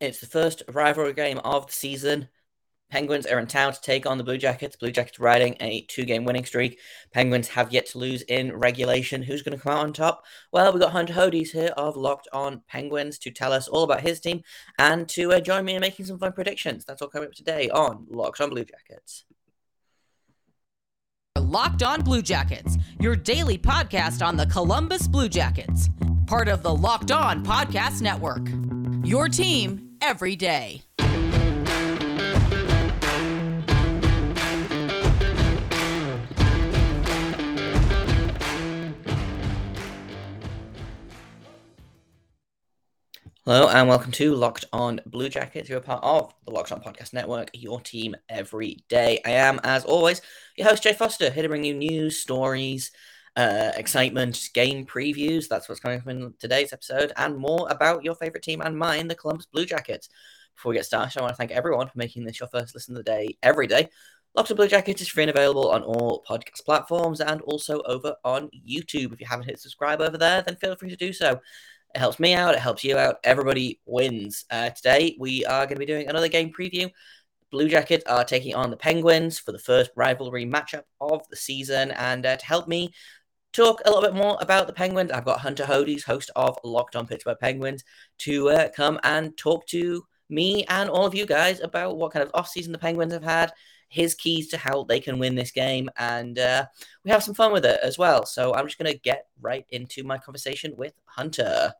It's the first rivalry game of the season. Penguins are in town to take on the Blue Jackets. Blue Jackets riding a two game winning streak. Penguins have yet to lose in regulation. Who's going to come out on top? Well, we've got Hunter Hodes here of Locked On Penguins to tell us all about his team and to uh, join me in making some fun predictions. That's all coming up today on Locked On Blue Jackets. Locked On Blue Jackets, your daily podcast on the Columbus Blue Jackets, part of the Locked On Podcast Network. Your team every day. Hello and welcome to Locked On Blue Jackets. You're a part of the Locked On Podcast Network, your team every day. I am, as always, your host, Jay Foster, here to bring you news, stories, uh, excitement, game previews. That's what's coming up in today's episode, and more about your favorite team and mine, the Columbus Blue Jackets. Before we get started, I want to thank everyone for making this your first listen of the day every day. Locked On Blue Jackets is free and available on all podcast platforms and also over on YouTube. If you haven't hit subscribe over there, then feel free to do so. It helps me out. It helps you out. Everybody wins. Uh, today, we are going to be doing another game preview. Blue Jackets are taking on the Penguins for the first rivalry matchup of the season. And uh, to help me talk a little bit more about the Penguins, I've got Hunter Hodes, host of Locked on Pittsburgh Penguins, to uh, come and talk to me and all of you guys about what kind of offseason the Penguins have had, his keys to how they can win this game, and uh, we have some fun with it as well. So I'm just going to get right into my conversation with Hunter.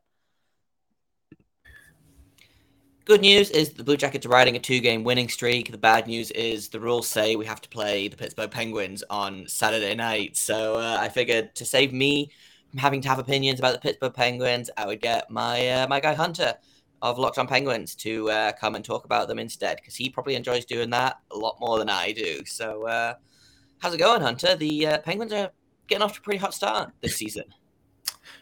Good news is the Blue Jackets are riding a two game winning streak. The bad news is the rules say we have to play the Pittsburgh Penguins on Saturday night. So uh, I figured to save me from having to have opinions about the Pittsburgh Penguins, I would get my uh, my guy Hunter of Locked On Penguins to uh, come and talk about them instead because he probably enjoys doing that a lot more than I do. So uh, how's it going, Hunter? The uh, Penguins are getting off to a pretty hot start this season.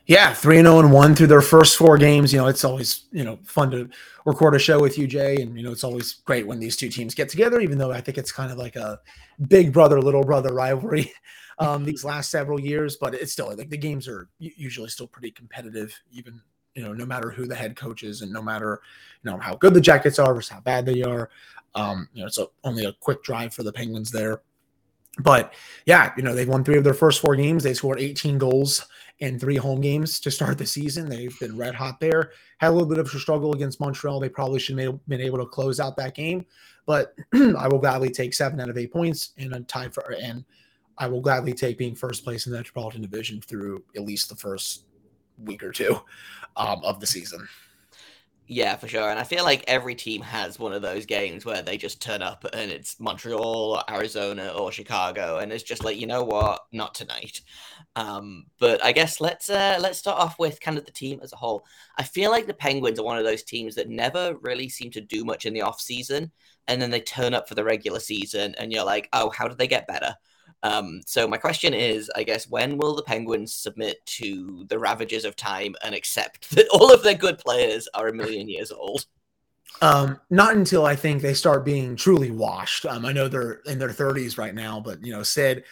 Yeah, three and zero oh and one through their first four games. You know, it's always you know fun to record a show with you, Jay, and you know it's always great when these two teams get together. Even though I think it's kind of like a big brother little brother rivalry um, these last several years, but it's still like the games are usually still pretty competitive, even you know no matter who the head coach is and no matter you know how good the Jackets are versus how bad they are. Um, you know, it's a, only a quick drive for the Penguins there. But yeah, you know, they've won three of their first four games. They scored 18 goals in three home games to start the season. They've been red hot there. Had a little bit of a struggle against Montreal. They probably should have been able to close out that game. But I will gladly take seven out of eight points and a tie for and I will gladly take being first place in the Metropolitan Division through at least the first week or two um, of the season. Yeah, for sure. And I feel like every team has one of those games where they just turn up and it's Montreal or Arizona or Chicago, and it's just like, you know what, not tonight. Um, but I guess let's uh, let's start off with kind of the team as a whole. I feel like the Penguins are one of those teams that never really seem to do much in the off season, and then they turn up for the regular season, and you're like, oh, how did they get better? Um, so my question is, I guess, when will the Penguins submit to the ravages of time and accept that all of their good players are a million years old? Um, not until I think they start being truly washed. Um, I know they're in their 30s right now, but you know, Sid,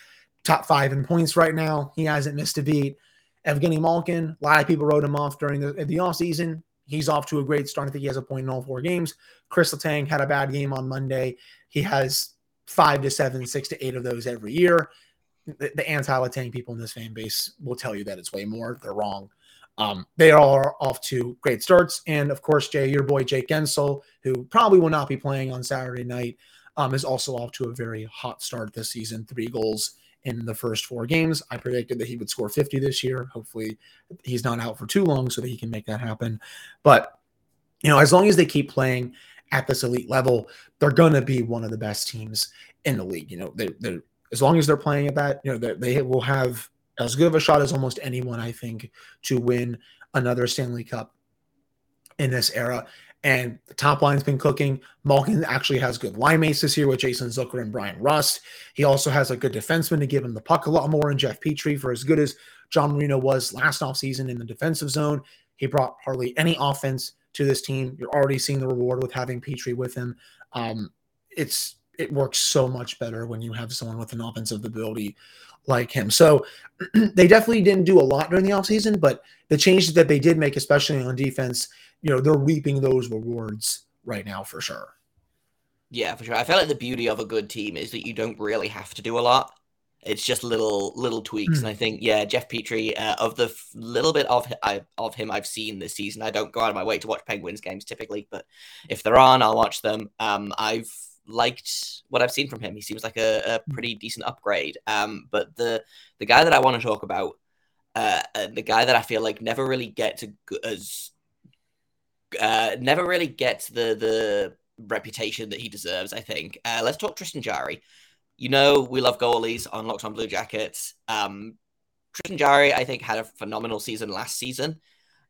top five in points right now. He hasn't missed a beat. Evgeny Malkin, a lot of people wrote him off during the, the offseason. He's off to a great start. I think he has a point in all four games. Chris Letang had a bad game on Monday. He has five to seven, six to eight of those every year. The, the anti-Letang people in this fan base will tell you that it's way more. They're wrong. Um, they are off to great starts. And of course, Jay, your boy Jake Guentzel, who probably will not be playing on Saturday night, um, is also off to a very hot start this season. Three goals in the first four games. I predicted that he would score 50 this year. Hopefully, he's not out for too long so that he can make that happen. But, you know, as long as they keep playing at this elite level, they're going to be one of the best teams in the league. You know, they, they're as long as they're playing at that, you know, they, they will have as good of a shot as almost anyone, I think, to win another Stanley Cup in this era. And the top line's been cooking. Malkin actually has good line mates this year with Jason Zucker and Bryan Rust. He also has a good defenseman to give him the puck a lot more in Jeff Petry for as good as John Marino was last offseason in the defensive zone. He brought hardly any offense to this team. You're already seeing the reward with having Petry with him. Um, it's it works so much better when you have someone with an offensive ability like him. So they definitely didn't do a lot during the offseason, but the changes that they did make, especially on defense, you know, they're reaping those rewards right now for sure. Yeah, for sure. I feel like the beauty of a good team is that you don't really have to do a lot. It's just little little tweaks, mm. and I think yeah, Jeff Petry Uh, of the f- little bit of I, of him I've seen this season, I don't go out of my way to watch Penguins games typically, but if they're on, I'll watch them. Um, I've liked what I've seen from him. He seems like a, a hmm. pretty decent upgrade. Um, but the the guy that I want to talk about, uh, uh, the guy that I feel like never really gets a, as uh, never really gets the the reputation that he deserves. I think. Uh, let's talk Tristan Jarry. You know we love goalies on Locked On Blue Jackets. Um, Tristan Jarry, I think, had a phenomenal season last season.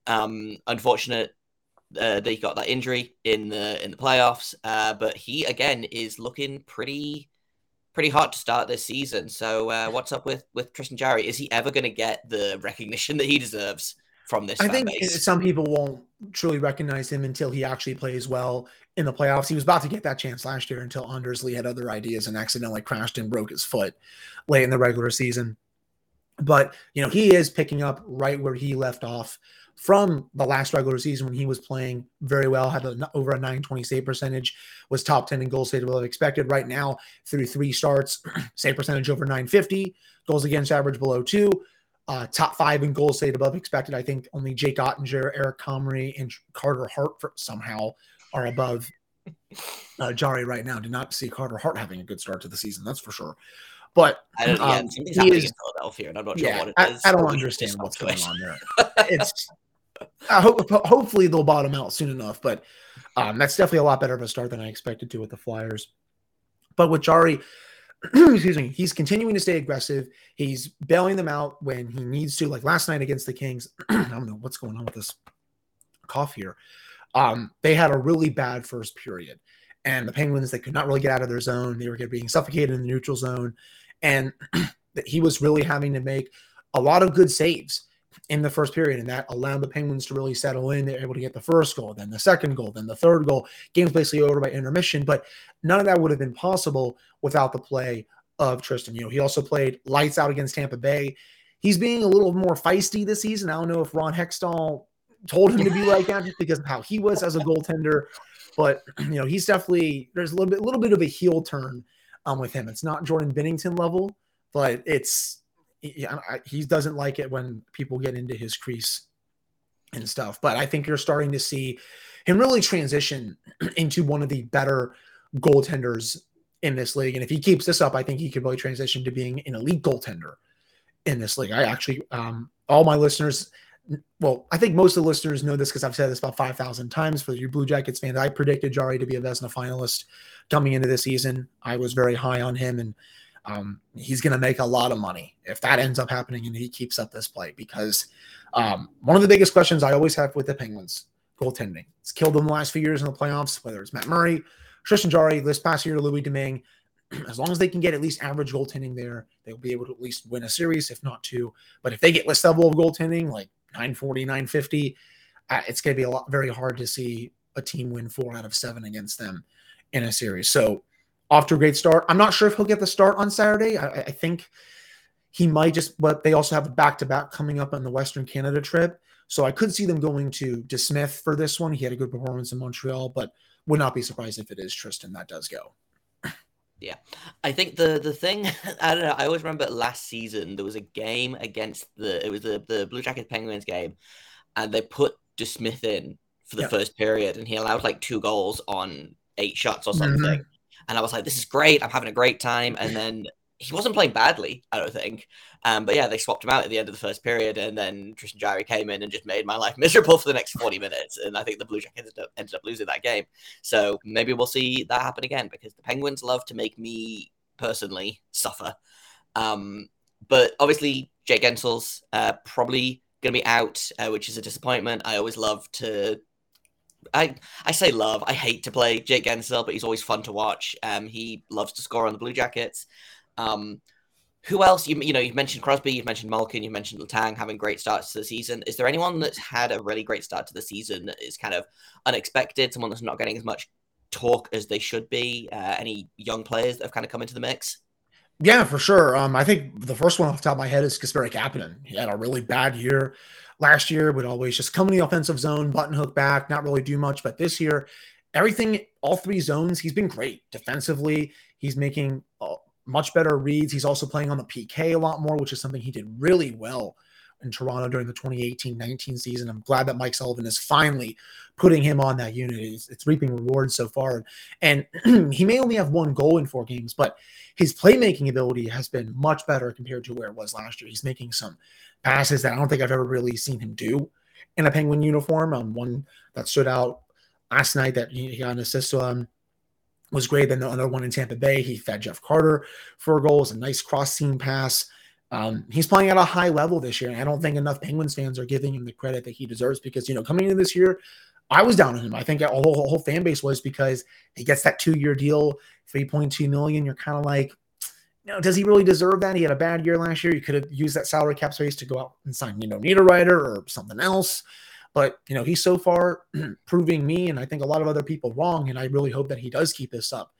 Um, unfortunate uh, that he got that injury in the in the playoffs. Uh, but he again is looking pretty pretty hot to start this season. So uh, what's up with with Tristan Jarry? Is he ever going to get the recognition that he deserves from this? I think base? some people won't truly recognize him until he actually plays well in the playoffs. He was about to get that chance last year until Anders Lee had other ideas and accidentally crashed and broke his foot late in the regular season. But you know he is picking up right where he left off from the last regular season when he was playing very well, had a, over a 920 save percentage, was top 10 in goals saved above expected. Right now, through three starts, save percentage over 950, goals against average below two, uh, top five in goals saved above expected. I think only Jake Oettinger, Eric Comrie, and Carter Hart for, somehow are above uh, Jarry right now. Did not see Carter Hart having a good start to the season, that's for sure. But I don't, um, yeah, he is, in Philadelphia, and I'm not sure yeah, what it is. I, I don't understand what's going on there. It's I hope hopefully they'll bottom out soon enough, but um, that's definitely a lot better of a start than I expected to with the Flyers. But with Jarry, excuse me, he's continuing to stay aggressive. He's bailing them out when he needs to. Like last night against the Kings, I don't know what's going on with this cough here. Um, they had a really bad first period, and the Penguins they could not really get out of their zone. They were being suffocated in the neutral zone, and he was really having to make a lot of good saves in the first period, and that allowed the Penguins to really settle in. They're able to get the first goal, then the second goal, then the third goal. Game's basically over by intermission, but none of that would have been possible without the play of Tristan. You know, he also played lights out against Tampa Bay. He's being a little more feisty this season. I don't know if Ron Hextall told him to be like that just because of how he was as a goaltender, but you know, he's definitely there's a little bit, little bit of a heel turn um, with him. It's not Jordan Binnington level, but it's he, he doesn't like it when people get into his crease and stuff. But I think you're starting to see him really transition into one of the better goaltenders in this league. And if he keeps this up, I think he could really transition to being an elite goaltender in this league. I actually, um, all my listeners, well, I think most of the listeners know this because I've said this about 5,000 times for you Blue Jackets fans. I predicted Jarry to be a Vezina finalist coming into the season. I was very high on him and um, he's going to make a lot of money if that ends up happening and he keeps up this play. Because um, one of the biggest questions I always have with the Penguins goaltending, it's killed them the last few years in the playoffs, whether it's Matt Murray, Tristan Jarry, this past year, Louis Domingue. As long as they can get at least average goaltending there, they'll be able to at least win a series, if not two. But if they get this level of goaltending, like 940, 950, uh, it's going to be a lot very hard to see a team win four out of seven against them in a series. So off to a great start. I'm not sure if he'll get the start on Saturday. I, I think he might just, but they also have a back to back coming up on the Western Canada trip. So I could see them going to DeSmith for this one. He had a good performance in Montreal, but would not be surprised if it is Tristan that does go. Yeah, I think the the thing I don't know. I always remember last season there was a game against the it was the the Blue Jackets Penguins game, and they put DeSmith in for the yeah. first period, and he allowed like two goals on eight shots or mm-hmm. something. Mm-hmm and I was like, "This is great! I'm having a great time." And then he wasn't playing badly, I don't think. Um, but yeah, they swapped him out at the end of the first period, and then Tristan Jarry came in and just made my life miserable for the next 40 minutes. And I think the Blue Jackets ended up, ended up losing that game. So maybe we'll see that happen again because the Penguins love to make me personally suffer. Um, but obviously, Jake Guentzel's uh, probably going to be out, uh, which is a disappointment. I always love to I I say love. I hate to play Jake Guentzel, but he's always fun to watch. Um, he loves to score on the Blue Jackets. Um, who else? You you know you've mentioned Crosby, you've mentioned Malkin, you've mentioned Letang having great starts to the season. Is there anyone that's had a really great start to the season that is kind of unexpected? Someone that's not getting as much talk as they should be? Uh, any young players that have kind of come into the mix? Yeah, for sure. Um, I think the first one off the top of my head is Kasperi Kapanen. He had a really bad year last year would always just come in the offensive zone, button hook back, not really do much. But this year, everything, all three zones, he's been great defensively. He's making uh, much better reads. He's also playing on the PK a lot more, which is something he did really well in Toronto during the 2018-19 season. I'm glad that Mike Sullivan is finally putting him on that unit. It's, it's reaping rewards so far. And he may only have one goal in four games, but his playmaking ability has been much better compared to where it was last year. He's making some passes that I don't think I've ever really seen him do in a Penguin uniform. Um, one that stood out last night that he got an assist on was great. Then the other one in Tampa Bay, he fed Jeff Carter for a goal. It a nice cross seam pass. Um, he's playing at a high level this year, and I don't think enough Penguins fans are giving him the credit that he deserves because you know coming into this year, I was down on him. I think the whole, whole fan base was because he gets that two year deal, three point two million. You're kind of like, you does he really deserve that? He had a bad year last year. You could have used that salary cap space to go out and sign, you know, Niederreiter or something else. But you know, he's so far proving me and I think a lot of other people wrong. And I really hope that he does keep this up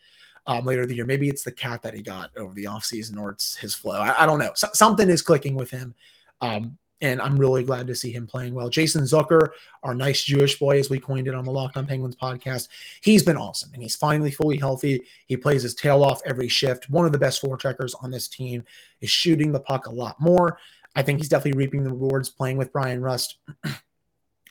um, later the year. Maybe it's the cat that he got over the offseason or it's his flow. I, I don't know. So, something is clicking with him. Um, and I'm really glad to see him playing well. Jason Zucker, our nice Jewish boy, as we coined it on the Locked On Penguins podcast, he's been awesome, and he's finally fully healthy. He plays his tail off every shift. One of the best forecheckers on this team is shooting the puck a lot more. I think he's definitely reaping the rewards playing with Bryan Rust.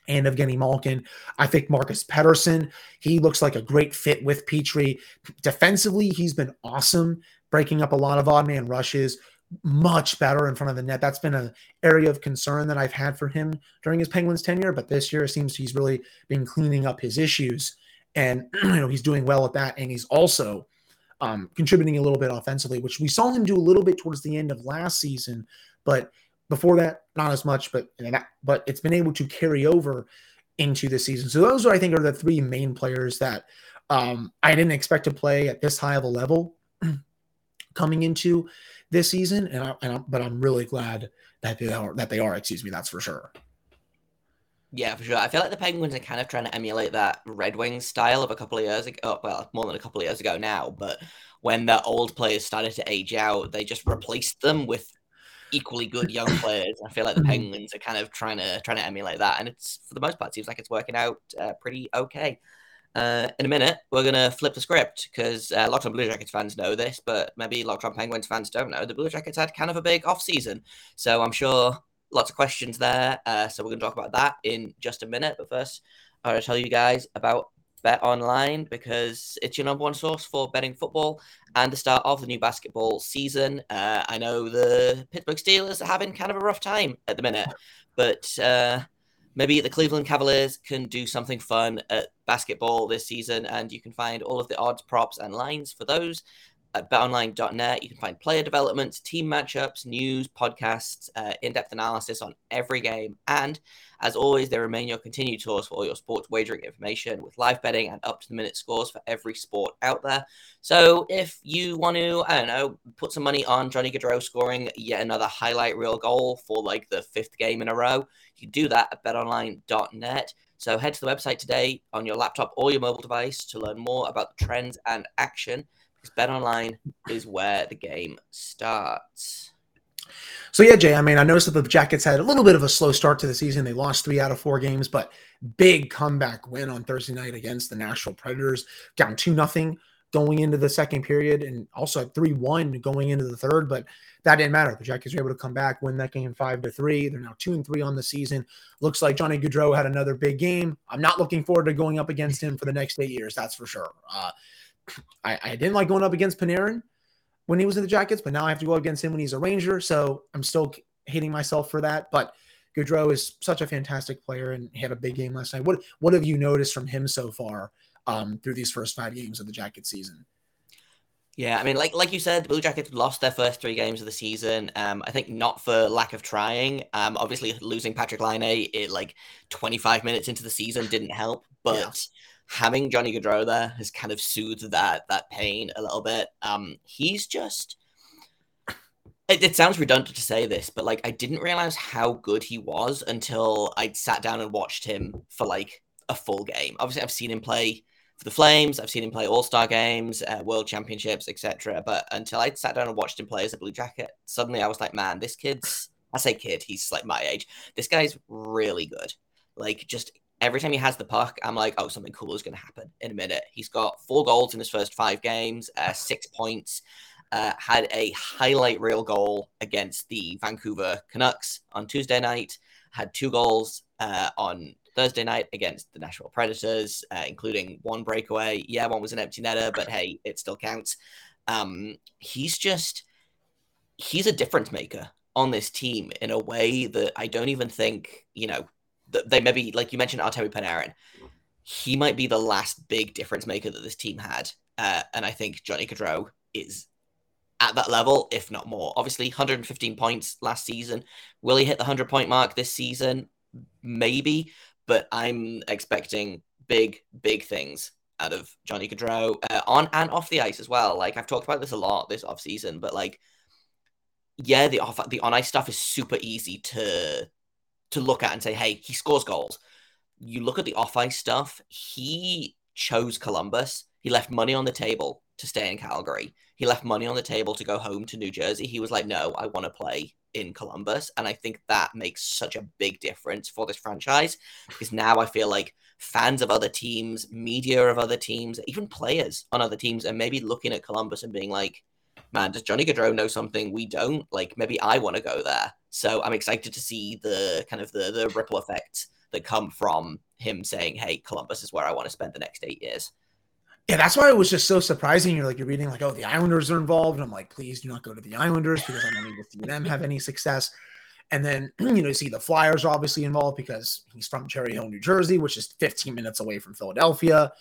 and Evgeny Malkin. I think Marcus Pettersson, he looks like a great fit with Petry. Defensively, he's been awesome, breaking up a lot of odd man rushes, much better in front of the net. That's been an area of concern that I've had for him during his Penguins tenure, but this year it seems he's really been cleaning up his issues. And you know, he's doing well at that. And he's also um, contributing a little bit offensively, which we saw him do a little bit towards the end of last season, but before that, not as much, but but it's been able to carry over into the season. So those are, I think, are the three main players that um, I didn't expect to play at this high of a level coming into this season, and, I, and I, but I'm really glad that they are that they are. Excuse me, that's for sure. Yeah, for sure. I feel like the Penguins are kind of trying to emulate that Red Wings style of a couple of years ago. Oh, well, more than a couple of years ago now. But when the old players started to age out, they just replaced them with equally good young players. I feel like the mm-hmm. Penguins are kind of trying to trying to emulate that, and it's for the most part seems like it's working out uh, pretty okay. Uh, in a minute, we're gonna flip the script because uh, Locked On Blue Jackets fans know this, but maybe Locked On Penguins fans don't know. The Blue Jackets had kind of a big off season, so I'm sure lots of questions there. Uh, so we're gonna talk about that in just a minute. But first, I want to tell you guys about Bet Online because it's your number one source for betting football and the start of the new basketball season. Uh, I know the Pittsburgh Steelers are having kind of a rough time at the minute, but uh, maybe the Cleveland Cavaliers can do something fun at basketball this season, and you can find all of the odds, props, and lines for those at betonline.net. You can find player developments, team matchups, news, podcasts, uh, in depth analysis on every game. And as always, they remain your continued source for all your sports wagering information with live betting and up to the minute scores for every sport out there. So if you want to, I don't know, put some money on Johnny Gaudreau scoring yet another highlight reel goal for like the fifth game in a row, you can do that at betonline.net. So head to the website today on your laptop or your mobile device to learn more about the trends and action because Bet Online is where the game starts. So yeah, Jay. I mean, I noticed that the Jackets had a little bit of a slow start to the season. They lost three out of four games, but big comeback win on Thursday night against the Nashville Predators, down two nothing going into the second period, and also at three one going into the third. But that didn't matter. The Jackets were able to come back, win that game five to three. They're now two and three on the season. Looks like Johnny Gaudreau had another big game. I'm not looking forward to going up against him for the next eight years. That's for sure. Uh, I, I didn't like going up against Panarin when he was in the Jackets, but now I have to go against him when he's a Ranger. So I'm still hating myself for that. But Gaudreau is such a fantastic player, and he had a big game last night. What what have you noticed from him so far um, through these first five games of the Jacket season? Yeah, I mean, like like you said, the Blue Jackets lost their first three games of the season. Um, I think not for lack of trying. Um, obviously losing Patrik Laine it like 25 minutes into the season didn't help, but. Yeah having Johnny Gaudreau there has kind of soothed that that pain a little bit. Um, he's just. It, it, sounds redundant to say this, but like I didn't realize how good he was until I sat down and watched him for like a full game. Obviously, I've seen him play for the Flames, I've seen him play All Star games, uh, World Championships, etc. But until I sat down and watched him play as a Blue Jacket, suddenly I was like, man, this kid's. I say kid, he's like my age. This guy's really good. Like just every time he has the puck, I'm like, oh, something cool is going to happen in a minute. He's got four goals in his first five games, uh, six points. Uh, had a highlight reel goal against the Vancouver Canucks on Tuesday night. Had two goals uh, on Thursday night against the Nashville Predators, uh, including one breakaway. Yeah, one was an empty netter, but hey, it still counts. Um, he's just he's a difference maker on this team in a way that I don't even think you know they maybe like you mentioned Artemi Panarin. He might be the last big difference maker that this team had, uh, and I think Johnny Gaudreau is at that level, if not more. Obviously, 115 points last season. Will he hit the 100 point mark this season? Maybe, but I'm expecting big, big things out of Johnny Gaudreau uh, on and off the ice as well. Like I've talked about this a lot this off season, but like, yeah, the off the on ice stuff is super easy to to look at and say, hey, he scores goals. You look at the off ice stuff. He chose Columbus. He left money on the table to stay in Calgary. He left money on the table to go home to New Jersey. He was like, no, I want to play in Columbus. And I think that makes such a big difference for this franchise because now I feel like fans of other teams, media of other teams, even players on other teams are maybe looking at Columbus and being like, man, does Johnny Gaudreau know something we don't? Like maybe I want to go there. So I'm excited to see the kind of the, the ripple effect that come from him saying, hey, Columbus is where I want to spend the next eight years. Yeah, that's why it was just so surprising. You're like, you're reading like, oh, the Islanders are involved. And I'm like, please do not go to the Islanders because I'm not need to see them have any success. And then, you know, you see the Flyers are obviously involved because he's from Cherry Hill, New Jersey, which is 15 minutes away from Philadelphia.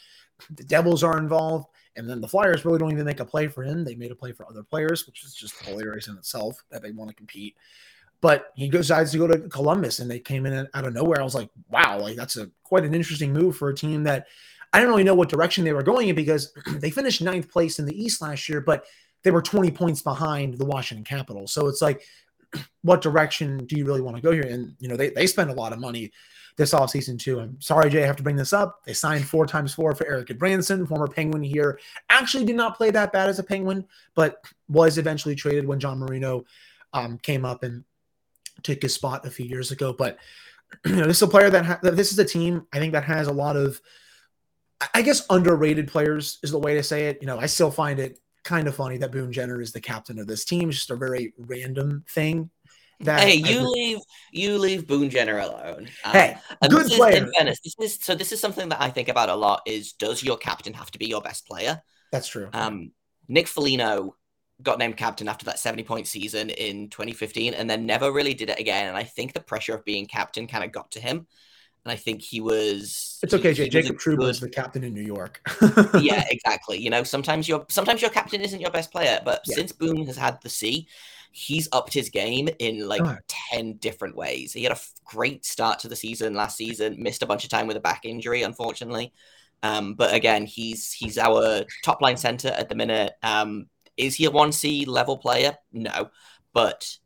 The Devils are involved. And then the Flyers really don't even make a play for him. They made a play for other players, which is just hilarious in itself that they want to compete. But he decides to go to Columbus and they came in out of nowhere. I was like, wow, like that's a quite an interesting move for a team that – I don't really know what direction they were going in because they finished ninth place in the East last year, but they were 20 points behind the Washington Capitals. So it's like, what direction do you really want to go here? And, you know, they, they spend a lot of money this offseason too. I'm sorry, Jay, I have to bring this up. They signed four times four for Erik Gudbranson, former Penguin here. Actually did not play that bad as a Penguin, but was eventually traded when John Marino um, came up and took his spot a few years ago. But, you know, this is a player that, ha- this is a team, I think that has a lot of – I guess underrated players is the way to say it. You know, I still find it kind of funny that Boone Jenner is the captain of this team. It's just a very random thing. That hey, you leave you leave Boone Jenner alone. Um, hey, good player. Fairness, this is so. This is something that I think about a lot. Is does your captain have to be your best player? That's true. Um, Nick Foligno got named captain after that 70 point season in 2015 and then never really did it again. And I think the pressure of being captain kind of got to him and I think he was. It's okay, Jay. Jacob Trouba is the captain in New York. yeah, exactly. You know, sometimes your sometimes your captain isn't your best player, but yeah. since Boone has had the C, he's upped his game in like oh. ten different ways. He had a great start to the season last season, missed a bunch of time with a back injury, unfortunately. Um, but again, he's he's our top line center at the minute. Um, is he a one C level player? No, but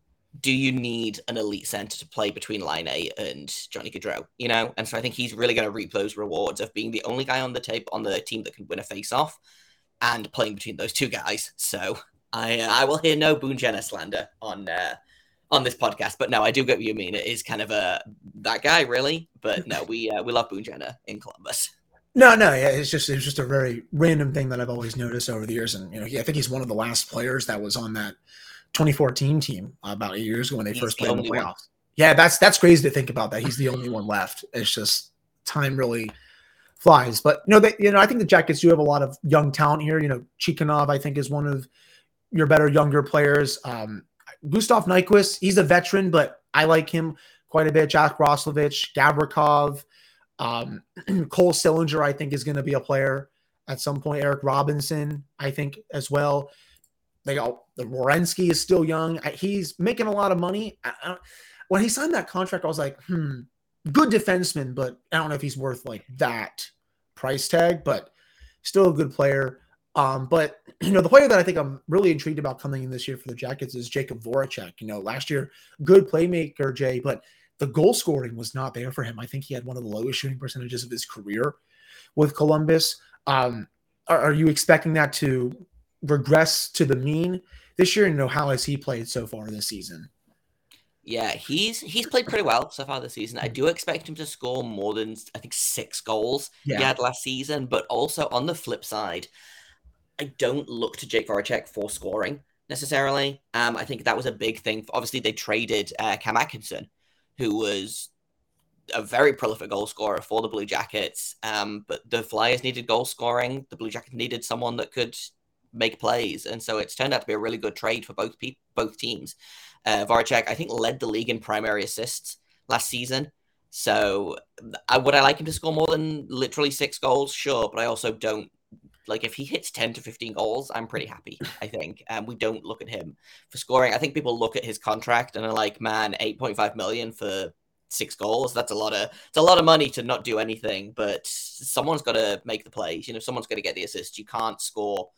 do you need an elite center to play between Laine and Johnny Gaudreau? You know, and so I think he's really going to reap those rewards of being the only guy on the tape on the team that can win a face-off and playing between those two guys. So I uh, I will hear no Boone Jenner slander on uh, on this podcast, but no, I do get what you mean. It is kind of a that guy really, but no, we uh, we love Boone Jenner in Columbus. No, no, yeah, it's just it's just a very random thing that I've always noticed over the years, and you know, I think he's one of the last players that was on that 2014 team uh, about eight years ago when they He's first played the in the playoffs. One. Yeah, that's that's crazy to think about that. He's the only one left. It's just time really flies. But you know, they, you know, I think the Jackets do have a lot of young talent here. You know, Chinakhov, I think, is one of your better younger players. Um, Gustav Nyquist, he's a veteran, but I like him quite a bit. Jack Roslovic, Gavrikov, um, Cole Sillinger, I think, is going to be a player at some point. Eric Robinson, I think, as well. They got the Werenski is still young. He's making a lot of money. I, when he signed that contract, I was like, hmm, good defenseman, but I don't know if he's worth like that price tag, but still a good player. Um, but you know, the player that I think I'm really intrigued about coming in this year for the Jackets is Jakub Voracek. You know, last year, good playmaker, Jay, but the goal scoring was not there for him. I think he had one of the lowest shooting percentages of his career with Columbus. Um, are, are you expecting that to regress to the mean this year? And you know how has he played so far this season? Yeah, he's he's played pretty well so far this season. I do expect him to score more than I think six goals Yeah. he had last season. But also on the flip side, I don't look to Jake Voracek for scoring necessarily. Um, I think that was a big thing. Obviously, they traded uh, Cam Atkinson, who was a very prolific goal scorer for the Blue Jackets. Um, but the Flyers needed goal scoring. The Blue Jackets needed someone that could make plays, and so it's turned out to be a really good trade for both pe- both teams. Uh, Voracek, I think, led the league in primary assists last season. So, I, would I like him to score more than literally six goals? Sure, but I also don't like if he hits 10 to 15 goals, I'm pretty happy, I think. And um, we don't look at him for scoring. I think people look at his contract and are like, man, 8.5 million for six goals. That's a lot of it's a lot of money to not do anything, but someone's got to make the plays. You know, someone's got to get the assist. You can't score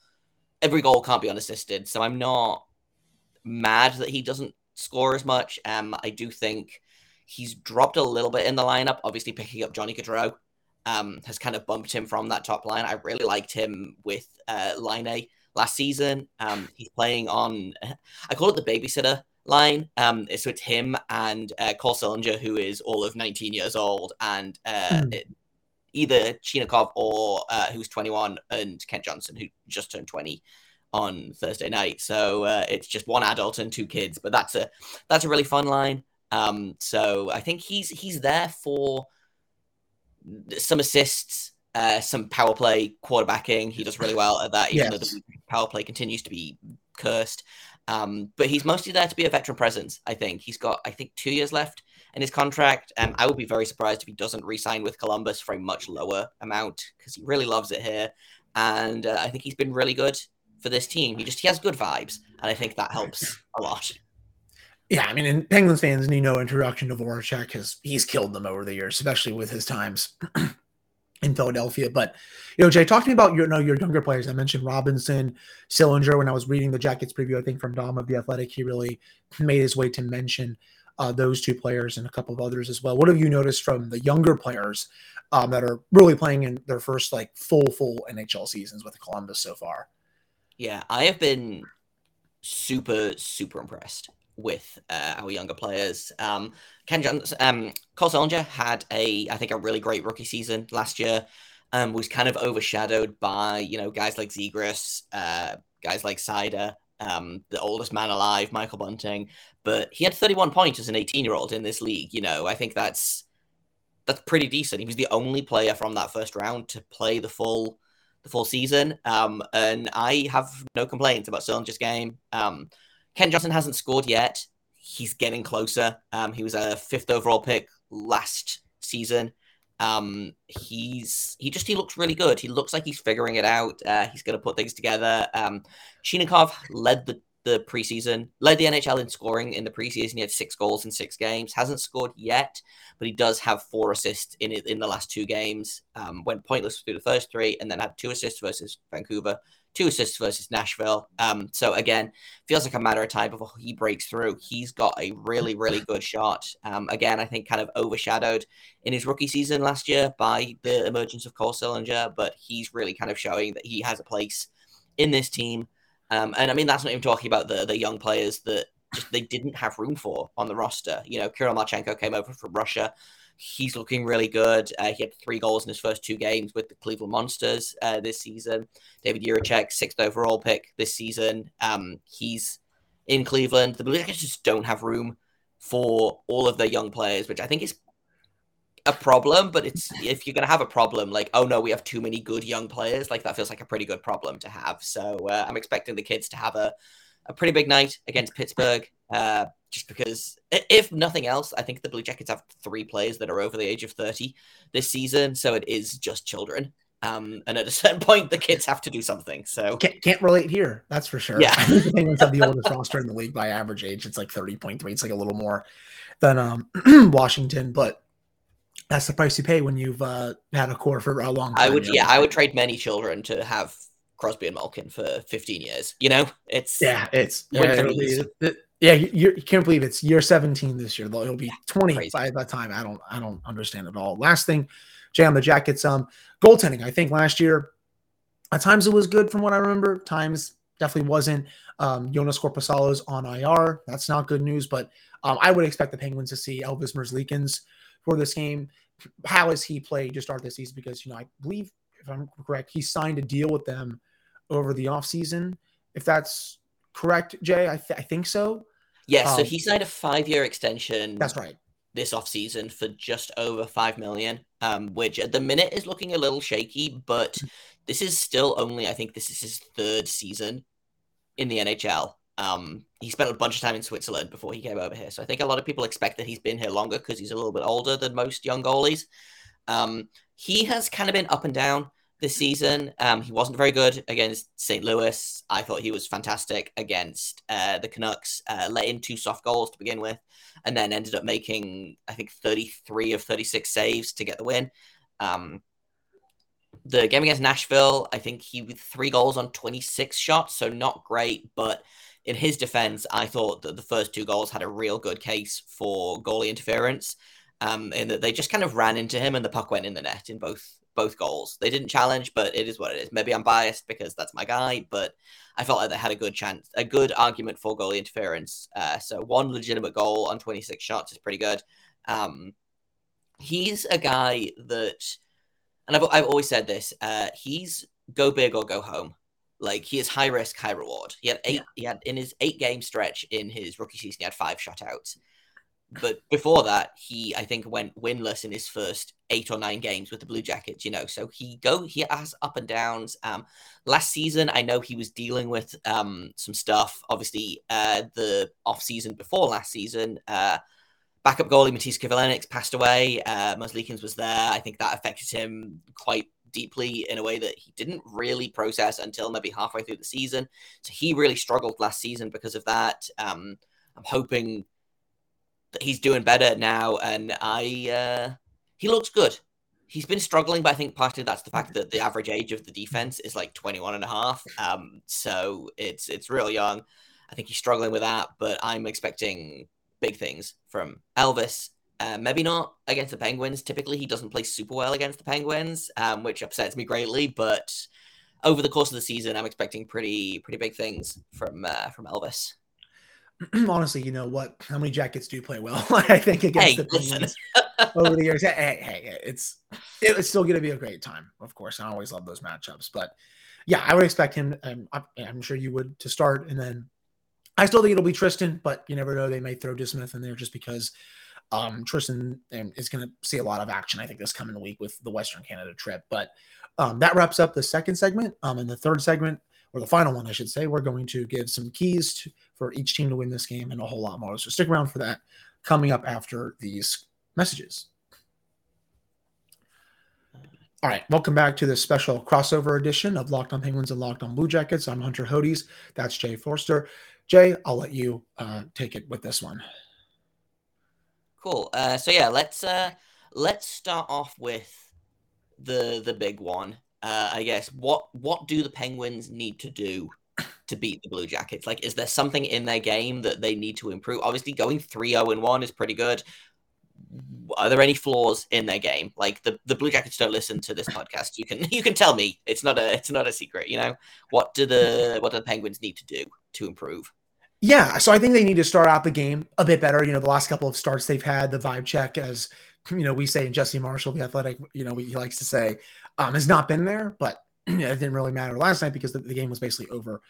every goal can't be unassisted. So I'm not mad that he doesn't score as much. Um, I do think he's dropped a little bit in the lineup. Obviously, picking up Johnny Gaudreau um, has kind of bumped him from that top line. I really liked him with uh, Laine last season. Um, he's playing on, I call it the babysitter line. Um, so it's him and uh, Cole Sillinger, who is all of 19 years old, and uh, Hmm. it, either Chinakhov or uh, who's 21, and Kent Johnson, who just turned 20 on Thursday night. So uh, it's just one adult and two kids, but that's a that's a really fun line. Um, so I think he's he's there for some assists, uh, some power play quarterbacking. He does really well at that, even though the power play continues to be cursed. Um, but he's mostly there to be a veteran presence. I think he's got I think two years left in his contract. Um, I would be very surprised if he doesn't re-sign with Columbus for a much lower amount because he really loves it here, and uh, I think he's been really good for this team. He just he has good vibes, and I think that helps a lot. Yeah, I mean, and Penguins fans need no introduction to Voracek because he's killed them over the years, especially with his times in Philadelphia. But you know, Jay, talk to me about your you know, your younger players. I mentioned Robinson, Sillinger. When I was reading the Jackets preview, I think from Dom of the Athletic, he really made his way to mention uh, those two players and a couple of others as well. What have you noticed from the younger players um, that are really playing in their first like full full NHL seasons with Columbus so far? Yeah, I have been super super impressed with uh, our younger players. Um, Kent Johnson, um, Cole had a I think a really great rookie season last year. Um, was kind of overshadowed by you know guys like Zegras, uh, guys like Seider, um, the oldest man alive, Michael Bunting. But he had 31 points as an 18 year old in this league. You know, I think that's that's pretty decent. He was the only player from that first round to play the full the full season. Um, and I have no complaints about Sillinger's game. Um, Kent Johnson hasn't scored yet. He's getting closer. Um, he was a fifth overall pick last season. Um, he's he just he looks really good. He looks like he's figuring it out. Uh, he's going to put things together. Um, Chinakhov led the the preseason, led the NHL in scoring in the preseason. He had six goals in six games. Hasn't scored yet, but he does have four assists in in the last two games. Um, went pointless through the first three, and then had two assists versus Vancouver, two assists versus Nashville. Um, so again, feels like a matter of time before he breaks through. He's got a really, really good shot. Um, again, I think kind of overshadowed in his rookie season last year by the emergence of Cole Sillinger, but he's really kind of showing that he has a place in this team. Um, and I mean, that's not even talking about the the young players that just they didn't have room for on the roster. You know, Kirill Marchenko came over from Russia. He's looking really good. Uh, he had three goals in his first two games with the Cleveland Monsters uh, this season. David Jiricek, sixth overall pick this season. Um, he's in Cleveland. The Blue Jackets just don't have room for all of their young players, which I think is a problem. But it's if you're going to have a problem, like oh no, we have too many good young players, like that feels like a pretty good problem to have. So uh, I'm expecting the kids to have a a pretty big night against Pittsburgh. Uh, just because, if nothing else, I think the Blue Jackets have three players that are over the age of 30 this season. So it is just children. Um, and at a certain point, the kids have to do something. So Can't, can't relate here. That's for sure. Yeah. The Penguins have the oldest roster in the league by average age. It's like 30.3. It's like a little more than um, Washington, but that's the price you pay when you've uh, had a core for a long time. I would, yeah, I would trade many children to have Crosby and Malkin for 15 years. You know, it's Yeah, it's yeah, for it'll me. be- it- yeah, you, you can't believe it's year 17 this year. Though it'll be 20 Crazy. by that time. I don't I don't understand at all. Last thing, Jay on the Jackets, um, goaltending. I think last year, at times it was good from what I remember. Times definitely wasn't. Um, Joonas Korpisalo's on IR. That's not good news, but Um, I would expect the Penguins to see Elvis Merzlikins for this game. How has he played to start this season? Because, you know, I believe, if I'm correct, he signed a deal with them over the offseason. If that's correct, Jay, I, th- I think so. Yeah, so Um, he signed a five-year extension. That's right. this offseason for just over 5 million um which at the minute is looking a little shaky but this is still only i think this is his third season in the nhl um he spent a bunch of time in switzerland before he came over here so i think a lot of people expect that he's been here longer because he's a little bit older than most young goalies um he has kind of been up and down this season. Um, he wasn't very good against St. Louis. I thought he was fantastic against uh, the Canucks. Uh, let in two soft goals to begin with, and then ended up making I think 33 of 36 saves to get the win. Um, the game against Nashville, I think he with three goals on 26 shots, so not great, but in his defense, I thought that the first two goals had a real good case for goalie interference. Um, in that they just kind of ran into him and the puck went in the net in both both goals. They didn't challenge, but it is what it is. Maybe I'm biased because that's my guy, but I felt like they had a good chance, a good argument for goalie interference. Uh, so one legitimate goal on 26 shots is pretty good. Um, he's a guy that, and I've, I've always said this, uh, he's go big or go home. Like he is high risk, high reward. He had eight. Yeah. He had in his eight game stretch in his rookie season. He had five shutouts but before that, he I think went winless in his first eight or nine games with the Blue Jackets. You know, so he go he has up and downs. Um, last season, I know he was dealing with um some stuff. Obviously, uh, the off season before last season, uh, backup goalie Matiss Kivlenieks passed away. Uh, Merzlikins was there. I think that affected him quite deeply in a way that he didn't really process until maybe halfway through the season. So he really struggled last season because of that. Um, I'm hoping he's doing better now, and I uh, he looks good. He's been struggling, but I think partly that's the fact that the average age of the defense is like 21 and a half. Um, so it's it's real young. I think he's struggling with that, but I'm expecting big things from Elvis. Uh, maybe not against the Penguins. Typically, he doesn't play super well against the Penguins, um, which upsets me greatly. But over the course of the season, I'm expecting pretty pretty big things from uh, from Elvis. Honestly, you know what? How many Jackets do play well? I think against Hey, the. Penguins over the years. Hey, hey, it's it's still going to be a great time, of course. I always love those matchups, but yeah, I would expect him. Um, I'm, I'm sure you would to start, and then I still think it'll be Tristan, but you never know. They may throw DeSmith in there just because um, Tristan um, is going to see a lot of action. I think this coming week with the Western Canada trip, but um, that wraps up the second segment. Um, and the third segment, or the final one, I should say, we're going to give some keys to, for each team to win this game and a whole lot more. So stick around for that coming up after these messages. All right, welcome back to this special crossover edition of Locked On Penguins and Locked On Blue Jackets. I'm Hunter Hodes. That's Jay Forster. Jay, I'll let you uh, take it with this one. Cool. Uh, so yeah, let's uh, let's start off with the the big one. Uh, I guess what what do the Penguins need to do to beat the Blue Jackets? Like, is there something in their game that they need to improve? Obviously, going 3-0 and one is pretty good. Are there any flaws in their game? Like the, the Blue Jackets don't listen to this podcast. You can you can tell me. It's not a it's not a secret. You know what do the what do the Penguins need to do to improve? Yeah, so I think they need to start out the game a bit better. You know, the last couple of starts they've had, the vibe check, as you know, we say, and Jesse Marshall, the athletic, you know, he likes to say, um, has not been there, but it didn't really matter last night because the, the game was basically over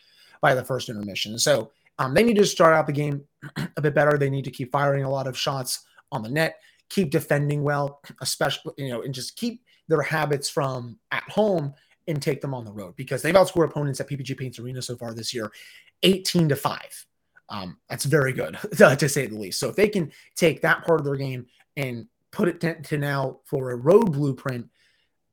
by the first intermission. So um, they need to start out the game a bit better. They need to keep firing a lot of shots on the net, keep defending well, especially, you know, and just keep their habits from at home and take them on the road because they've outscored opponents at PPG Paints Arena so far this year 18 to 5. Um, that's very good to say the least. So if they can take that part of their game and put it to, to now for a road blueprint,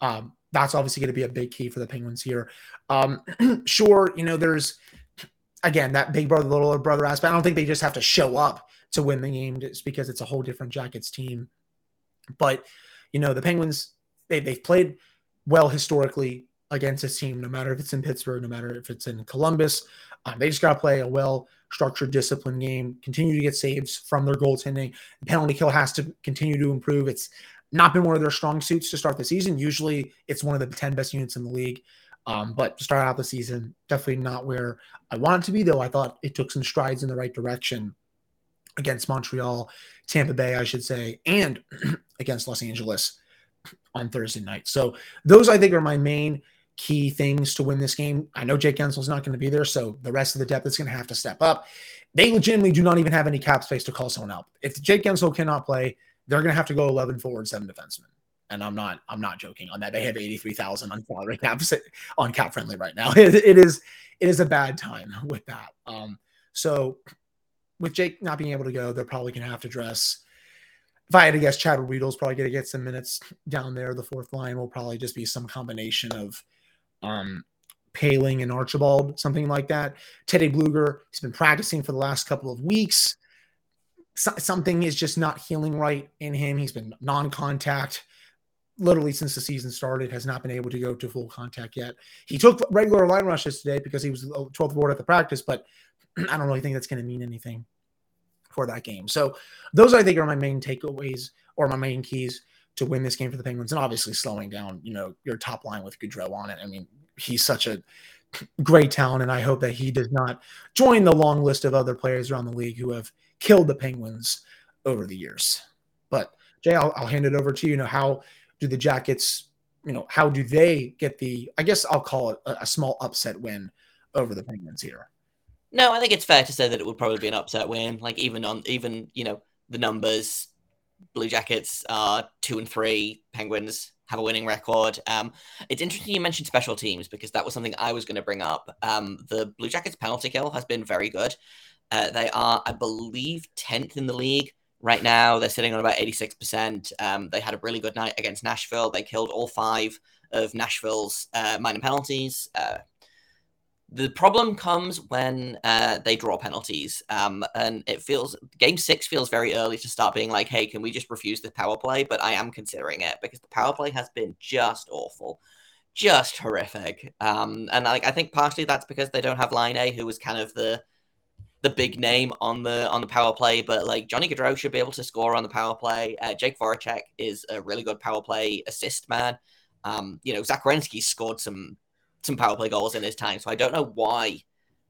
um, that's obviously going to be a big key for the Penguins here. Um, sure, you know, there's again that big brother, little brother aspect. I don't think they just have to show up to win the game just because it's a whole different Jackets team. But you know, the Penguins they they've played well historically against this team, no matter if it's in Pittsburgh, no matter if it's in Columbus. Um, they just got to play a well structured, disciplined game, continue to get saves from their goaltending. The penalty kill has to continue to improve. It's not been one of their strong suits to start the season. Usually it's one of the 10 best units in the league. Um, but to start out the season, definitely not where I want it to be, though I thought it took some strides in the right direction against Montreal, Tampa Bay, I should say, and against Los Angeles on Thursday night. So those I think are my main key things to win this game. I know Jake Guentzel's not going to be there, so the rest of the depth is going to have to step up. They legitimately do not even have any cap space to call someone out. If Jake Guentzel cannot play, they're going to have to go 11 forward, seven defensemen. And I'm not, I'm not joking on that. They have 83,000 on salary cap on cap friendly right now. It, it is, it is a bad time with that. Um, so with Jake not being able to go, they're probably going to have to dress. If I had to guess, Chad Ruhwedel's probably going to get some minutes down there. The fourth line will probably just be some combination of um, Poehling and Archibald, something like that. Teddy Bluger, he's been practicing for the last couple of weeks. So, something is just not healing right in him. He's been non-contact literally since the season started, has not been able to go to full contact yet. He took regular line rushes today because he was 12th board at the practice, but I don't really think that's going to mean anything for that game. So those I think are my main takeaways or my main keys to win this game for the Penguins, and obviously slowing down, you know, your top line with Gaudreau on it. I mean, he's such a great talent, and I hope that he does not join the long list of other players around the league who have killed the Penguins over the years. But Jay, I'll, I'll hand it over to you. You know, how do the Jackets, you know, how do they get the? I guess I'll call it a, a small upset win over the Penguins here. No, I think it's fair to say that it would probably be an upset win. Like even on even you know the numbers, Blue Jackets are two and three. Penguins have a winning record. Um, it's interesting you mentioned special teams because that was something I was going to bring up. Um, the Blue Jackets penalty kill has been very good. Uh, they are, I believe, tenth in the league right now. They're sitting on about eighty six percent. Um, they had a really good night against Nashville. They killed all five of Nashville's uh, minor penalties. Uh, the problem comes when uh, they draw penalties, um, and it feels game six feels very early to start being like, "Hey, can we just refuse the power play?" But I am considering it because the power play has been just awful, just horrific. Um, and like I think partially that's because they don't have Laine, who was kind of the the big name on the on the power play. But like Johnny Gaudreau should be able to score on the power play. Uh, Jake Voracek is a really good power play assist man. Um, you know, Zach scored some some power play goals in his time. So I don't know why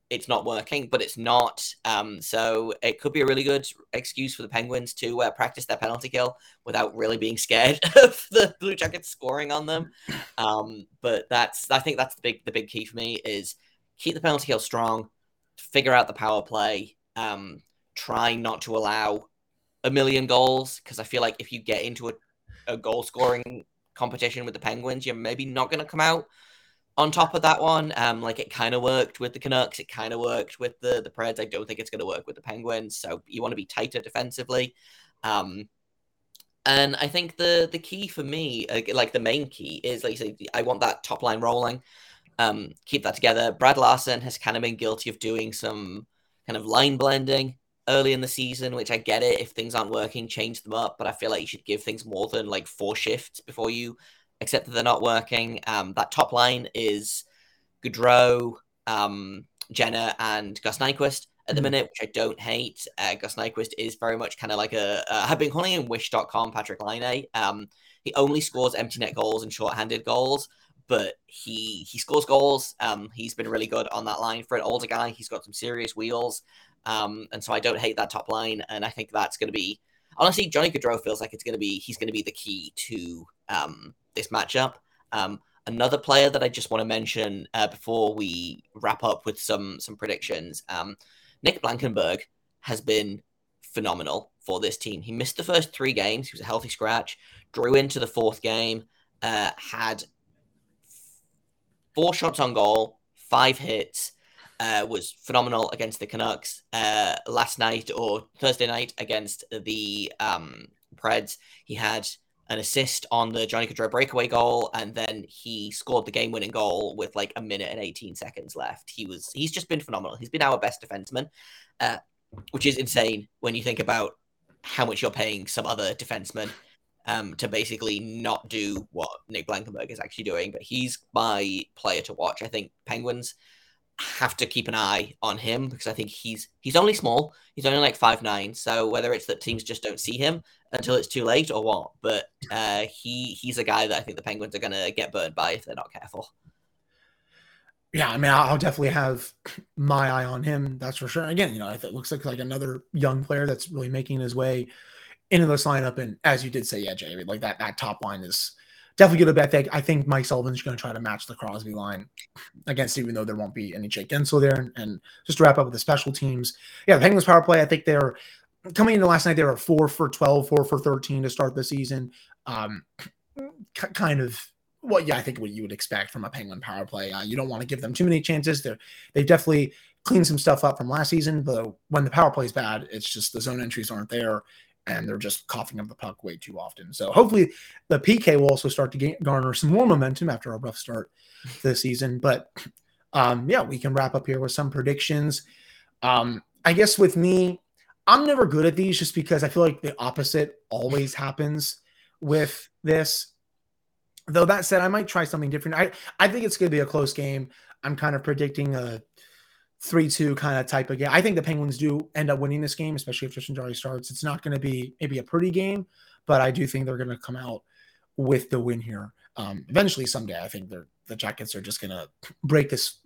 it's not working, but it's not. Um, so it could be a really good excuse for the Penguins to uh, practice their penalty kill without really being scared of the Blue Jackets scoring on them. Um, but that's I think that's the big the big key for me is keep the penalty kill strong, figure out the power play, um, try not to allow a million goals because I feel like if you get into a, a goal scoring competition with the Penguins, you're maybe not going to come out on top of that one, um, like it kind of worked with the Canucks, it kind of worked with the the Preds. I don't think it's going to work with the Penguins. So you want to be tighter defensively. Um, and I think the the key for me, like the main key, is like you say, I want that top line rolling. Um, keep that together. Brad Larsen has kind of been guilty of doing some kind of line blending early in the season, which I get it. If things aren't working, change them up. But I feel like you should give things more than like four shifts before you except that they're not working. Um, that top line is Gaudreau, um, Jenner, and Gus Nyquist at the mm-hmm. minute, which I don't hate. Uh, Gus Nyquist is very much kind of like a. Uh, I've been calling him Wish.com Patrik Laine. Um, he only scores empty net goals and shorthanded goals, but he he scores goals. Um, he's been really good on that line for an older guy. He's got some serious wheels. Um, and so I don't hate that top line, and I think that's going to be honestly Johnny Gaudreau feels like it's going to be he's going to be the key to um, this matchup. Um, another player that I just want to mention uh, before we wrap up with some some predictions. Um, Nick Blankenburg has been phenomenal for this team. He missed the first three games. He was a healthy scratch. Drew into the fourth game. Uh, had four shots on goal, five hits. Uh, was phenomenal against the Canucks uh, last night or Thursday night against the um, Preds. He had an assist on the Johnny Gaudreau breakaway goal, and then he scored the game-winning goal with like a minute and 18 seconds left. He was he's just been phenomenal. He's been our best defenseman, uh, which is insane when you think about how much you're paying some other defenseman um, to basically not do what Nick Blankenburg is actually doing. But he's my player to watch. I think Penguins have to keep an eye on him because I think he's he's only small. He's only like five nine. So whether it's that teams just don't see him until it's too late or what, but uh, he he's a guy that I think the Penguins are to get burned by if they're not careful. Yeah, I mean, I'll definitely have my eye on him. That's for sure. Again, you know, it looks like like another young player that's really making his way into this lineup. And as you did say, yeah, Jay, like that that top line is definitely good. I think I think Mike Sullivan's going to try to match the Crosby line against, even though there won't be any Jake Guentzel there. And, and, just to wrap up with the special teams, yeah, the Penguins power play. I think they're coming into last night. They were four for 12, four for 13 to start the season. Um, kind of well, yeah, I think what you would expect from a Penguin power play. Uh, you don't want to give them too many chances. They're they've definitely cleaned some stuff up from last season, but when the power play is bad, it's just the zone entries aren't there and they're just coughing up the puck way too often. So hopefully the PK will also start to gain, garner some more momentum after a rough start this season. But um, yeah, we can wrap up here with some predictions. Um, I guess with me, I'm never good at these just because I feel like the opposite always happens with this. Though that said, I might try something different. I, I think it's going to be a close game. I'm kind of predicting a three two kind of type of game. I think the Penguins do end up winning this game, especially if Tristan Jarry starts. It's not going to be maybe a pretty game, but I do think they're going to come out with the win here. Um, eventually, someday, I think they're the Jackets are just going to break this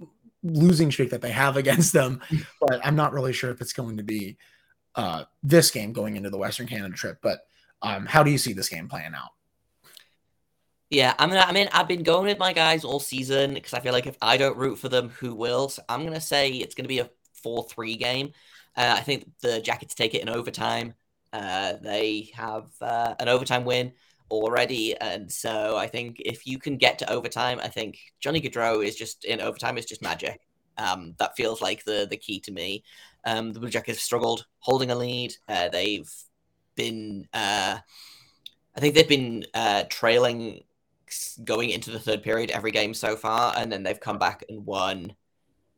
losing streak that they have against them. But I'm not really sure if it's going to be uh, this game going into the Western Canada trip. But um, how do you see this game playing out? Yeah, I'm gonna. I mean, I've been going with my guys all season because I feel like if I don't root for them, who will? So I'm gonna say it's gonna be a four-three game. Uh, I think the Jackets take it in overtime. Uh, they have uh, an overtime win already, and so I think if you can get to overtime, I think Johnny Gaudreau is just in overtime is just magic. Um, that feels like the the key to me. Um, the Blue Jackets struggled holding a lead. Uh, they've been, uh, I think they've been uh, trailing going into the third period every game so far, and then they've come back and won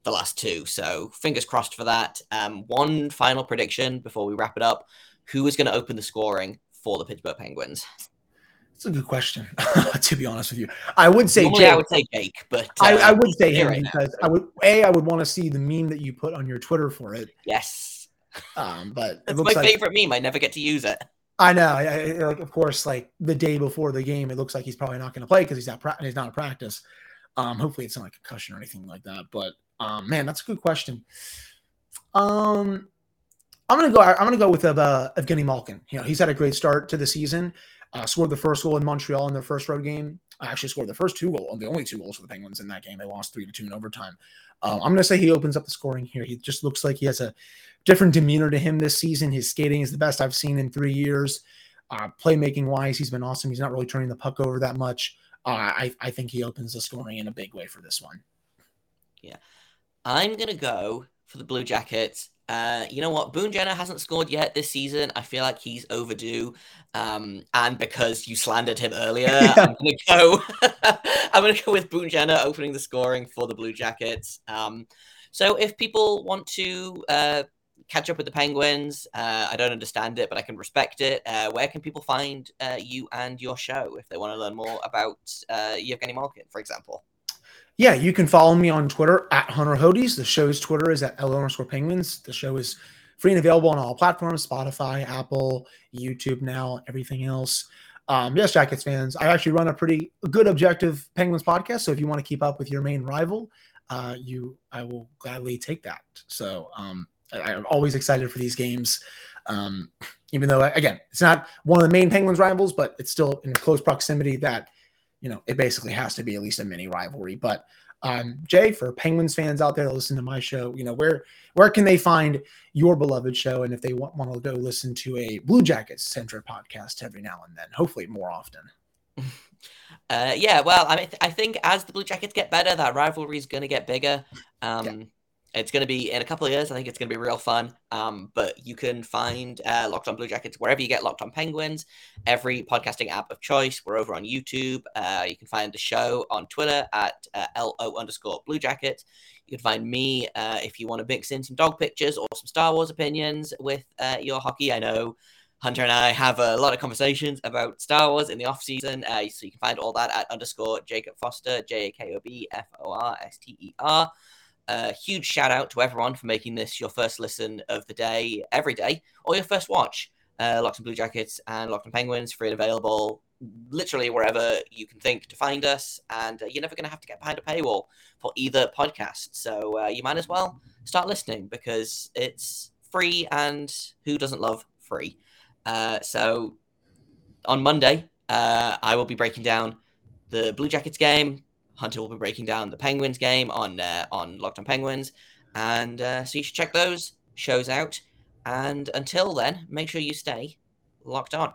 the last two. So fingers crossed for that. Um, one final prediction before we wrap it up: Who is going to open the scoring for the Pittsburgh Penguins? It's a good question. to be honest with you, I would say Normally Jake. I would say Jake, but uh, I, I, would say him right because now. I would a I would want to see the meme that you put on your Twitter for it. Yes. Um, but it's my like, favorite meme. I never get to use it. I know. I, like, of course, like the day before the game, it looks like he's probably not going to play because he's not pra- he's not a practice. Um, hopefully, it's not a concussion or anything like that. But um, man, that's a good question. Um, I'm gonna go. I'm gonna go with uh, Evgeni Malkin. You know, he's had a great start to the season. Uh, scored the first goal in Montreal in their first road game. I actually scored the first two goals, the only two goals for the Penguins in that game. They lost three to two in overtime. Um, I'm gonna say he opens up the scoring here. He just looks like he has a different demeanor to him this season. His skating is the best I've seen in three years. Uh, playmaking wise, he's been awesome. He's not really turning the puck over that much. Uh, I, I think he opens the scoring in a big way for this one. Yeah. I'm going to go for the Blue Jackets. Uh, you know what? Boone Jenner hasn't scored yet this season. I feel like he's overdue. Um, and because you slandered him earlier, I'm gonna go. I'm gonna go with Boone Jenner opening the scoring for the Blue Jackets. Um, so if people want to uh, catch up with the Penguins. Uh, I don't understand it, but I can respect it. Uh, where can people find uh, you and your show if they want to learn more about uh, Evgeni Malkin, for example? Yeah, you can follow me on Twitter at Hunter Hodies. The show's Twitter is at L underscore Penguins. The show is free and available on all platforms Spotify, Apple, YouTube now, everything else. Um, yes, Jackets fans, I actually run a pretty good objective Penguins podcast. So if you want to keep up with your main rival, uh, you I will gladly take that. So um, I'm always excited for these games. Um, even though, again, it's not one of the main Penguins rivals, but it's still in close proximity that, you know, it basically has to be at least a mini rivalry. But um, Jay, for Penguins fans out there that listen to my show, you know, where where can they find your beloved show? And if they want, want to go listen to a Blue Jackets centric podcast every now and then, hopefully more often. Uh, yeah, well, I mean, I think as the Blue Jackets get better, that rivalry is going to get bigger. Um, yeah. It's going to be in a couple of years. I think it's going to be real fun. Um, but you can find uh, Locked On Blue Jackets wherever you get Locked On Penguins, every podcasting app of choice. We're over on YouTube. Uh, you can find the show on Twitter at uh, LO underscore Blue Jackets. You can find me uh, if you want to mix in some dog pictures or some Star Wars opinions with uh, your hockey. I know Hunter and I have a lot of conversations about Star Wars in the off season. Uh, so you can find all that at underscore Jakob Forster, J A K O B F O R S T E R. A huge shout out to everyone for making this your first listen of the day every day or your first watch. Uh, Locked on Blue Jackets and Locked on Penguins, free and available literally wherever you can think to find us. And uh, you're never going to have to get behind a paywall for either podcast. So uh, you might as well start listening because it's free and who doesn't love free? Uh, so on Monday, uh, I will be breaking down the Blue Jackets game. Hunter will be breaking down the Penguins game on uh, on Locked on Penguins, and uh, so you should check those shows out. And until then, make sure you stay locked on.